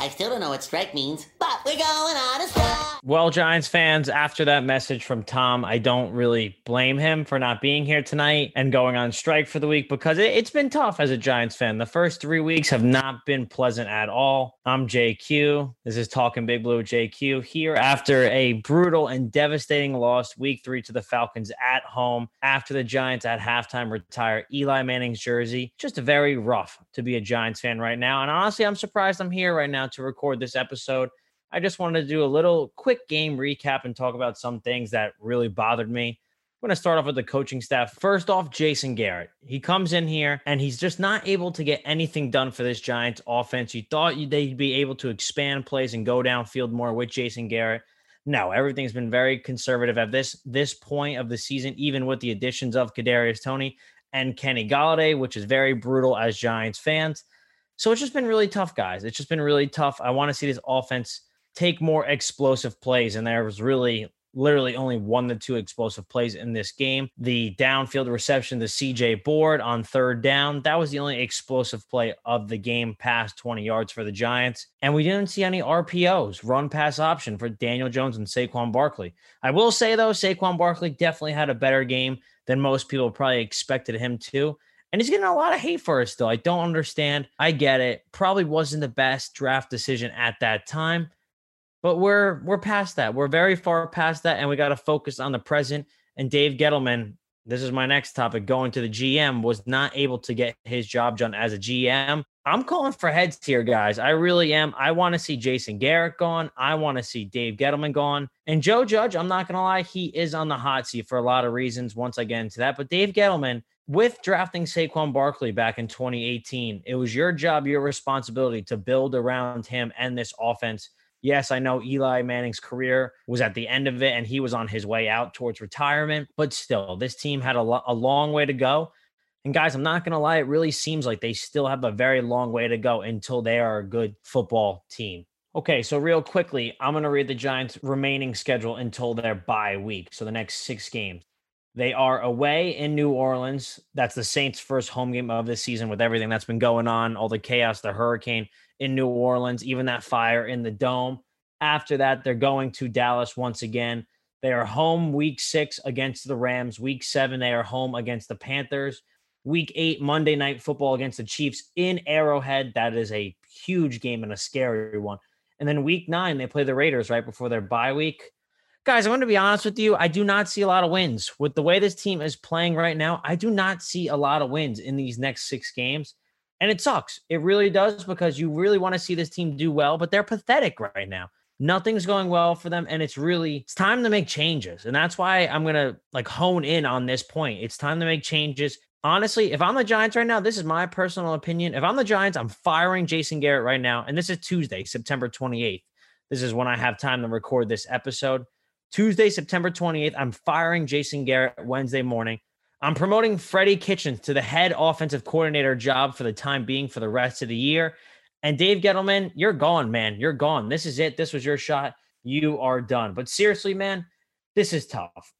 I still don't know what strike means, but we're going on a strike. Well, Giants fans, after that message from Tom, I don't really blame him for not being here tonight and going on strike for the week because it, has been tough as a Giants fan. The first three weeks have not been pleasant at all. I'm JQ. This is Talking Big Blue JQ here after a brutal and devastating loss week three to the Falcons at home after the Giants at halftime retire Eli Manning's jersey. Just a very rough to be a Giants fan right now. And honestly, I'm surprised I'm here right now to record this episode. I just wanted to do a little quick game recap and talk about some things that really bothered me. I'm going to start off with the coaching staff. First off, Jason Garrett. He comes in here and he's just not able to get anything done for this Giants offense. You thought they'd be able to expand plays and go downfield more with Jason Garrett. No, everything's been very conservative at this this point of the season, even with the additions of Kadarius Toney and Kenny Golladay, which is very brutal as Giants fans. So it's just been really tough, guys. It's just been really tough. I want to see this offense take more explosive plays, and there was really literally only one to two explosive plays in this game. The downfield reception to CJ Board on third down, that was the only explosive play of the game past 20 yards for the Giants. And we didn't see any RPOs, run pass option for Daniel Jones and Saquon Barkley. I will say though, Saquon Barkley definitely had a better game than most people probably expected him to. And he's getting a lot of hate for it still. I don't understand. I get it. Probably wasn't the best draft decision at that time. But we're we're past that. We're very far past that, and we got to focus on the present. And Dave Gettleman, this is my next topic, going to the GM, was not able to get his job done as a GM. I'm calling for heads here, guys. I really am. I want to see Jason Garrett gone. I want to see Dave Gettleman gone. And Joe Judge, I'm not going to lie, he is on the hot seat for a lot of reasons once I get into that. But Dave Gettleman with drafting Saquon Barkley back in 2018, it was your job, your responsibility to build around him and this offense. Yes, I know Eli Manning's career was at the end of it and he was on his way out towards retirement, but still, this team had a, lo- a long way to go. And guys, I'm not going to lie, it really seems like they still have a very long way to go until they are a good football team. Okay, so real quickly, I'm going to read the Giants' remaining schedule until their bye week. So the next six games. They are away in New Orleans. That's the Saints' first home game of the season with everything that's been going on, all the chaos, the hurricane in New Orleans, even that fire in the dome. After that, they're going to Dallas once again. They are home week six against the Rams. Week seven, they are home against the Panthers. Week eight, Monday night football against the Chiefs in Arrowhead. That is a huge game and a scary one. And then week nine, they play the Raiders right before their bye week guys, I'm going to be honest with you. I do not see a lot of wins with the way this team is playing right now. I do not see a lot of wins in these next six games. And it sucks. It really does because you really want to see this team do well, but they're pathetic right now. Nothing's going well for them. And it's really, it's time to make changes. And that's why I'm going to like hone in on this point. It's time to make changes. Honestly, if I'm the Giants right now, this is my personal opinion. If I'm the Giants, I'm firing Jason Garrett right now. And this is Tuesday, September 28th. This is when I have time to record this episode. Tuesday, September 28th, I'm firing Jason Garrett Wednesday morning. I'm promoting Freddie Kitchens to the head offensive coordinator job for the time being for the rest of the year. And Dave Gettleman, you're gone, man. You're gone. This is it. This was your shot. You are done. But seriously, man, this is tough.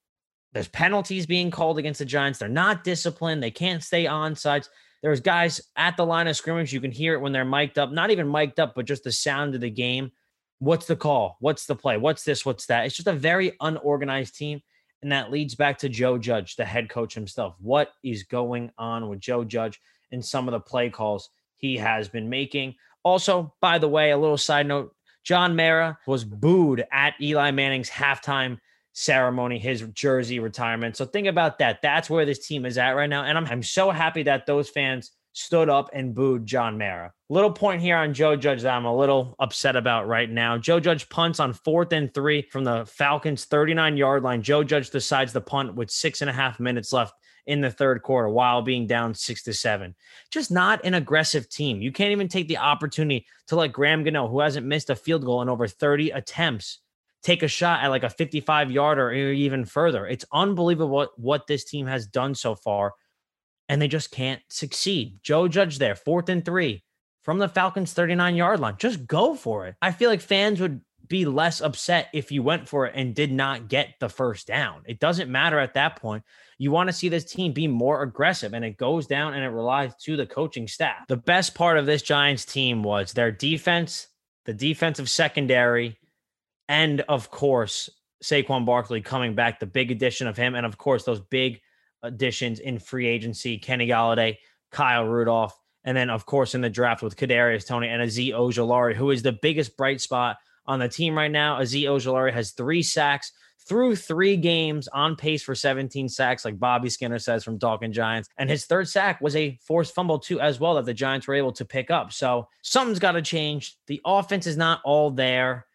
There's penalties being called against the Giants. They're not disciplined. They can't stay on sides. There's guys at the line of scrimmage. You can hear it when they're mic'd up, not even mic'd up, but just the sound of the game what's the call? What's the play? What's this? What's that? It's just a very unorganized team. And that leads back to Joe Judge, the head coach himself. What is going on with Joe Judge and some of the play calls he has been making? Also, by the way, a little side note John Mara was booed at Eli Manning's halftime ceremony, his jersey retirement. So think about that. That's where this team is at right now. And I'm, I'm so happy that those fans stood up and booed John Mara. Little point here on Joe Judge that I'm a little upset about right now. Joe Judge punts on fourth and three from the Falcons' 39 yard line. Joe Judge decides to punt with six and a half minutes left in the third quarter while being down six to seven. Just not an aggressive team. You can't even take the opportunity to let Graham Gano, who hasn't missed a field goal in over 30 attempts, take a shot at like a 55 yarder or even further. It's unbelievable what, what this team has done so far and they just can't succeed. Joe Judge there, fourth and three from the Falcons 39 yard line. Just go for it. I feel like fans would be less upset if you went for it and did not get the first down. It doesn't matter at that point. You want to see this team be more aggressive, and it goes down and it relies to the coaching staff. The best part of this Giants team was their defense, the defensive secondary, and of course, Saquon Barkley coming back, the big addition of him, and of course, those big additions in free agency Kenny Golladay, Kyle Rudolph, and then, of course, in the draft with Kadarius Toney and Azeez Ojulari, who is the biggest bright spot on the team right now. Azeez Ojulari has three sacks through three games on pace for 17 sacks, like Bobby Skinner says from Talking Giants. And his third sack was a forced fumble, too, as well, that the Giants were able to pick up. So something's got to change. The offense is not all there.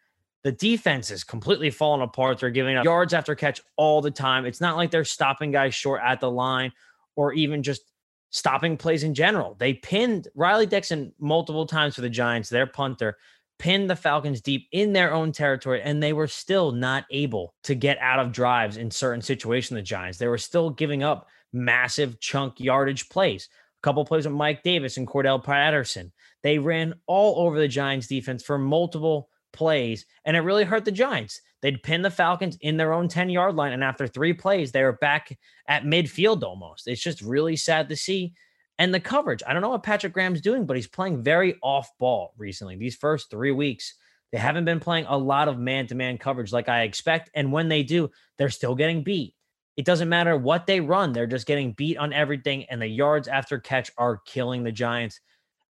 The defense is completely falling apart. They're giving up yards after catch all the time. It's not like they're stopping guys short at the line or even just stopping plays in general. They pinned Riley Dixon multiple times for the Giants, their punter, pinned the Falcons deep in their own territory, and they were still not able to get out of drives in certain situations. The Giants, they were still giving up massive chunk yardage plays. A couple plays with Mike Davis and Cordarrelle Patterson. They ran all over the Giants defense for multiple plays, and it really hurt the Giants. They'd pin the Falcons in their own 10 yard line, and after three plays, they were back at midfield almost. It's just really sad to see. And the coverage, I don't know what Patrick Graham's doing, but he's playing very off ball recently. These first three weeks, they haven't been playing a lot of man to man coverage like I expect. And when they do, they're still getting beat. It doesn't matter what they run, they're just getting beat on everything. And the yards after catch are killing the Giants.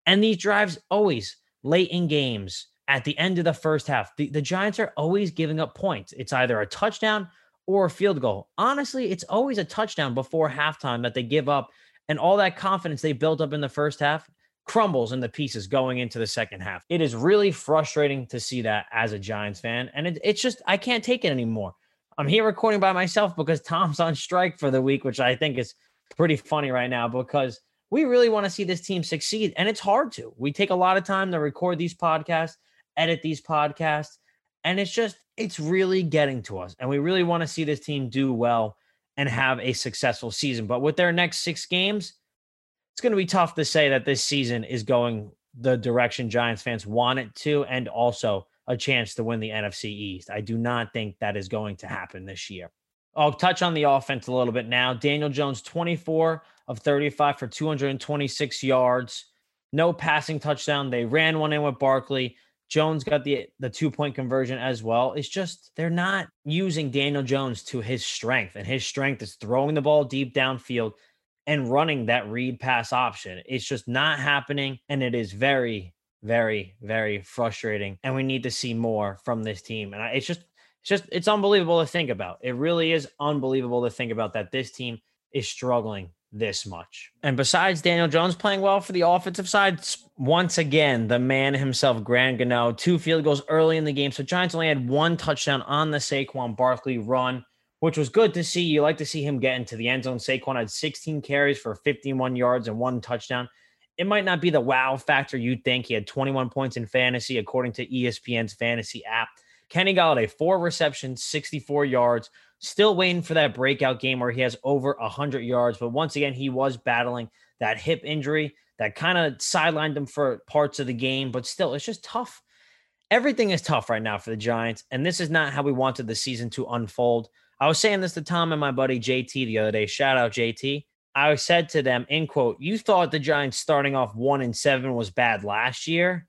And these drives always late in games at the end of the first half, the, the Giants are always giving up points. It's either a touchdown or a field goal. Honestly, it's always a touchdown before halftime that they give up. And all that confidence they built up in the first half crumbles in the pieces going into the second half. It is really frustrating to see that as a Giants fan. And it, it's just, I can't take it anymore. I'm here recording by myself because Tom's on strike for the week, which I think is pretty funny right now because we really want to see this team succeed. And it's hard to. We take a lot of time to record these podcasts edit these podcasts. And it's just, it's really getting to us. And we really want to see this team do well and have a successful season. But with their next six games, it's going to be tough to say that this season is going the direction Giants fans want it to, and also a chance to win the NFC East. I do not think that is going to happen this year. I'll touch on the offense a little bit now. Daniel Jones, 24 of 35 for 226 yards, no passing touchdown. They ran one in with Barkley. Jones got the the two point conversion as well. It's just they're not using Daniel Jones to his strength, and his strength is throwing the ball deep downfield and running that read pass option. It's just not happening, and it is very, very, very frustrating. And we need to see more from this team. And it's just, it's just, it's unbelievable to think about. It really is unbelievable to think about that this team is struggling this much. And besides Daniel Jones playing well for the offensive side, once again, the man himself, Graham Gano, two field goals early in the game. So Giants only had one touchdown on the Saquon Barkley run, which was good to see. You like to see him get into the end zone. Saquon had 16 carries for 51 yards and one touchdown. It might not be the wow factor you'd think. He had 21 points in fantasy, according to ESPN's fantasy app. Kenny Golladay, four receptions, 64 yards, Still waiting for that breakout game where he has over 100 yards. But once again, he was battling that hip injury that kind of sidelined him for parts of the game. But still, it's just tough. Everything is tough right now for the Giants. And this is not how we wanted the season to unfold. I was saying this to Tom and my buddy JT the other day. Shout out JT. I said to them, in quote, you thought the Giants starting off one and seven was bad last year.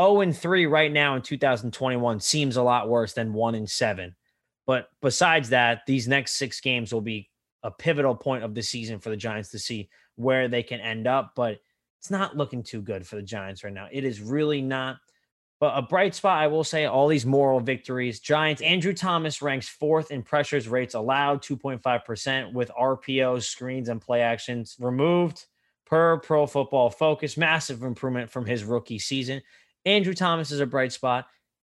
0 and 3 right now in 2021 seems a lot worse than 1 and 7. But besides that, these next six games will be a pivotal point of the season for the Giants to see where they can end up. But it's not looking too good for the Giants right now. It is really not. But a bright spot, I will say, all these moral victories. Giants, Andrew Thomas ranks fourth in pressures rates allowed, 2.5%, with RPOs, screens, and play actions removed per pro football focus. Massive improvement from his rookie season. Andrew Thomas is a bright spot.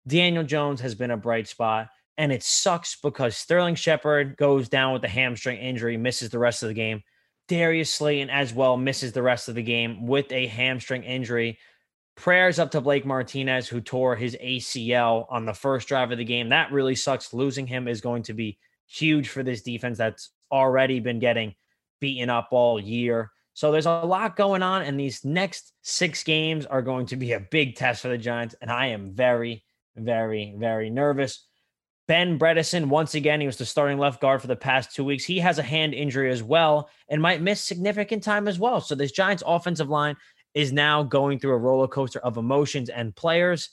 Daniel Jones has been a bright spot. And it sucks because Sterling Shepard goes down with a hamstring injury, misses the rest of the game. Darius Slayton as well misses the rest of the game with a hamstring injury. Prayers up to Blake Martinez, who tore his ACL on the first drive of the game. That really sucks. Losing him is going to be huge for this defense that's already been getting beaten up all year. So there's a lot going on, and these next six games are going to be a big test for the Giants. And I am very, very, very nervous. Ben Bredeson, once again, he was the starting left guard for the past two weeks. He has a hand injury as well and might miss significant time as well. So this Giants offensive line is now going through a roller coaster of emotions and players.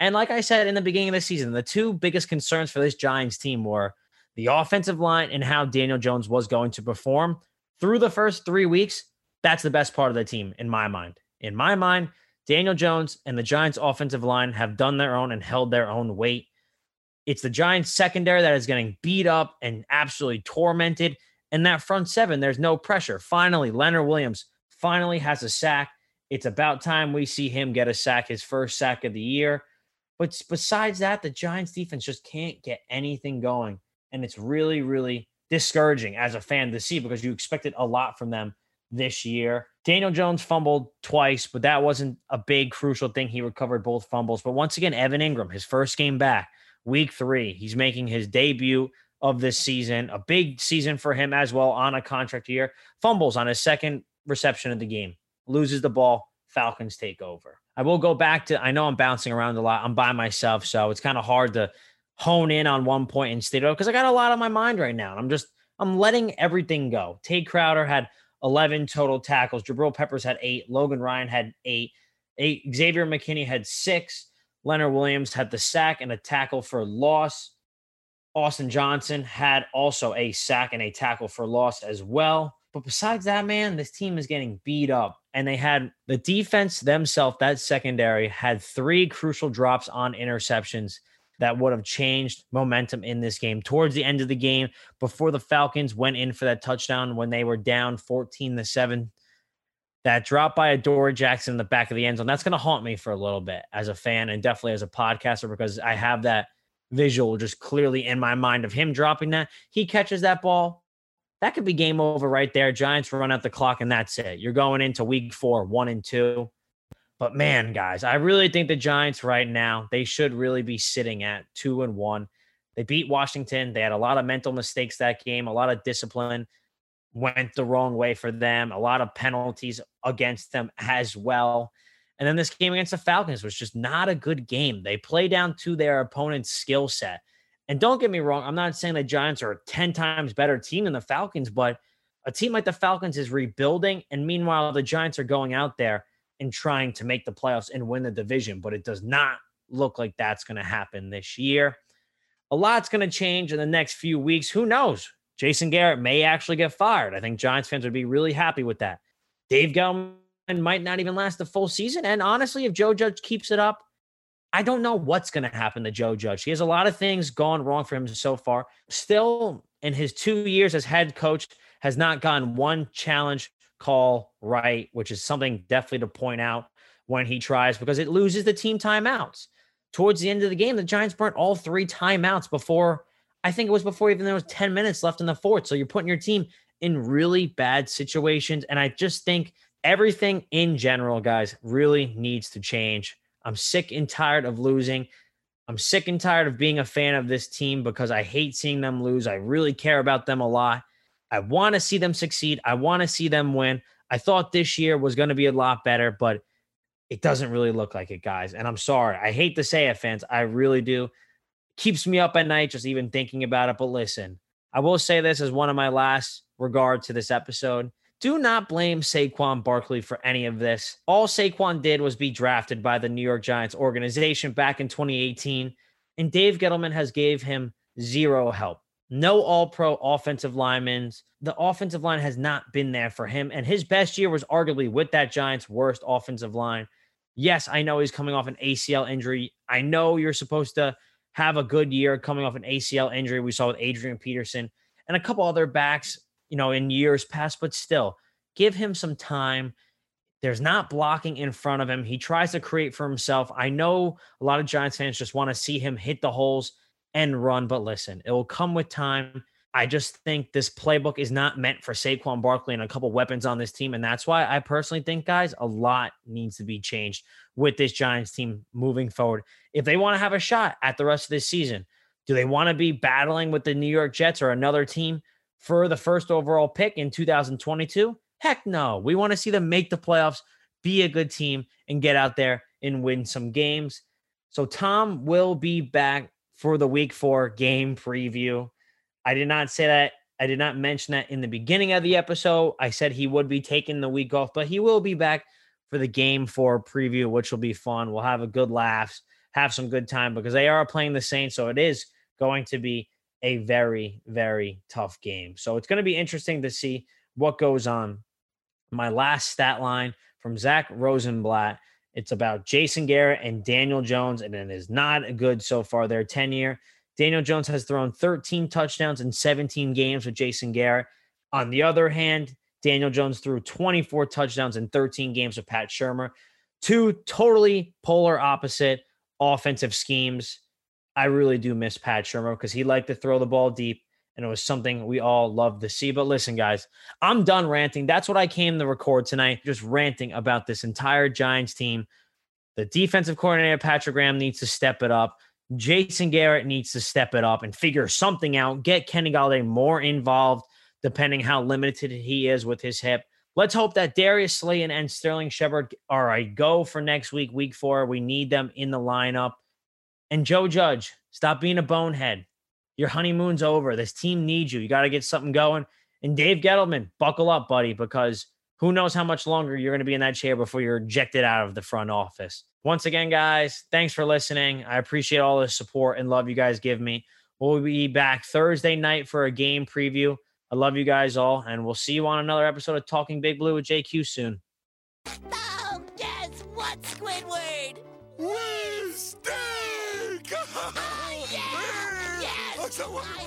And like I said in the beginning of the season, the two biggest concerns for this Giants team were the offensive line and how Daniel Jones was going to perform. Through the first three weeks, that's the best part of the team in my mind. In my mind, Daniel Jones and the Giants' offensive line have done their own and held their own weight. It's the Giants' secondary that is getting beat up and absolutely tormented. And that front seven, there's no pressure. Finally, Leonard Williams finally has a sack. It's about time we see him get a sack, his first sack of the year. But besides that, the Giants defense just can't get anything going. And it's really, really discouraging as a fan to see because you expected a lot from them this year. Daniel Jones fumbled twice, but that wasn't a big crucial thing. He recovered both fumbles. But once again, Evan Engram, his first game back, week three, he's making his debut of this season, a big season for him as well on a contract year. Fumbles on his second reception of the game, loses the ball, Falcons take over. I will go back to, I know I'm bouncing around a lot. I'm by myself, so it's kind of hard to hone in on one point point and stay because I got a lot on my mind right now. And I'm just, I'm letting everything go. Tae Crowder had 11 total tackles. Jabril Peppers had eight. Logan Ryan had eight. eight. Xavier McKinney had six. Leonard Williams had the sack and a tackle for loss. Austin Johnson had also a sack and a tackle for loss as well. But besides that, man, this team is getting beat up. And they had the defense themselves, that secondary, had three crucial drops on interceptions that would have changed momentum in this game. Towards the end of the game, before the Falcons went in for that touchdown when they were down 14 to 7, that drop by Adoree Jackson in the back of the end zone, that's going to haunt me for a little bit as a fan and definitely as a podcaster because I have that visual just clearly in my mind of him dropping that. He catches that ball, that could be game over right there. Giants run out the clock, and that's it. You're going into week four, one and two. But man, guys, I really think the Giants right now, they should really be sitting at two and one. They beat Washington. They had a lot of mental mistakes that game, a lot of discipline went the wrong way for them, a lot of penalties against them as well. And then this game against the Falcons was just not a good game. They play down to their opponent's skill set. And don't get me wrong, I'm not saying the Giants are a 10 times better team than the Falcons, but a team like the Falcons is rebuilding. And meanwhile, the Giants are going out there and trying to make the playoffs and win the division. But it does not look like that's going to happen this year. A lot's going to change in the next few weeks. Who knows? Jason Garrett may actually get fired. I think Giants fans would be really happy with that. Dave Gettleman might not even last the full season. And honestly, if Joe Judge keeps it up, I don't know what's going to happen to Joe Judge. He has a lot of things gone wrong for him so far. Still, in his two years as head coach, has not gotten one challenge call right, which is something definitely to point out when he tries because it loses the team timeouts. Towards the end of the game, the Giants burnt all three timeouts before I think it was before even there was 10 minutes left in the fourth. So you're putting your team in really bad situations. And I just think everything in general, guys, really needs to change I'm sick and tired of losing. I'm sick and tired of being a fan of this team because I hate seeing them lose. I really care about them a lot. I want to see them succeed. I want to see them win. I thought this year was going to be a lot better, but it doesn't really look like it, guys. And I'm sorry. I hate to say it, fans. I really do. keeps me up at night just even thinking about it. But listen, I will say this as one of my last regard to this episode. Do not blame Saquon Barkley for any of this. All Saquon did was be drafted by the New York Giants organization back in 2018, and Dave Gettleman has gave him zero help. No all-pro offensive linemen. The offensive line has not been there for him, and his best year was arguably with that Giants' worst offensive line. Yes, I know he's coming off an ACL injury. I know you're supposed to have a good year coming off an ACL injury. We saw with Adrian Peterson and a couple other backs you know, in years past, but still give him some time. There's not blocking in front of him. He tries to create for himself. I know a lot of Giants fans just want to see him hit the holes and run, but listen, it will come with time. I just think this playbook is not meant for Saquon Barkley and a couple weapons on this team. And that's why I personally think, guys, a lot needs to be changed with this Giants team moving forward. If they want to have a shot at the rest of this season, do they want to be battling with the New York Jets or another team for the first overall pick in 2022? Heck no. We want to see them make the playoffs, be a good team, and get out there and win some games. So, Tom will be back for the week four game preview. I did not say that. I did not mention that in the beginning of the episode. I said he would be taking the week off, but he will be back for the game four preview, which will be fun. We'll have a good laughs, have some good time because they are playing the Saints. So it is going to be a very, very tough game. So it's going to be interesting to see what goes on. My last stat line from Zack Rosenblatt. It's about Jason Garrett and Daniel Jones, and it is not good so far. Their tenure. Daniel Jones has thrown 13 touchdowns in 17 games with Jason Garrett. On the other hand, Daniel Jones threw 24 touchdowns in 13 games with Pat Shurmur. Two totally polar opposite offensive schemes. I really do miss Pat Shurmur because he liked to throw the ball deep, and it was something we all loved to see. But listen, guys, I'm done ranting. That's what I came to record tonight, just ranting about this entire Giants team. The defensive coordinator, Patrick Graham, needs to step it up. Jason Garrett needs to step it up and figure something out, get Kenny Golladay more involved, depending how limited he is with his hip. Let's hope that Darius Slayton and Sterling Shepard are a go for next week, week four. We need them in the lineup. And Joe Judge, stop being a bonehead. Your honeymoon's over. This team needs you. You got to get something going. And Dave Gettleman, buckle up, buddy, because who knows how much longer you're going to be in that chair before you're ejected out of the front office. Once again, guys, thanks for listening. I appreciate all the support and love you guys give me. We'll be back Thursday night for a game preview. I love you guys all, and we'll see you on another episode of Talking Big Blue with JQ soon. Oh, guess what, Squidward? We stink! Oh,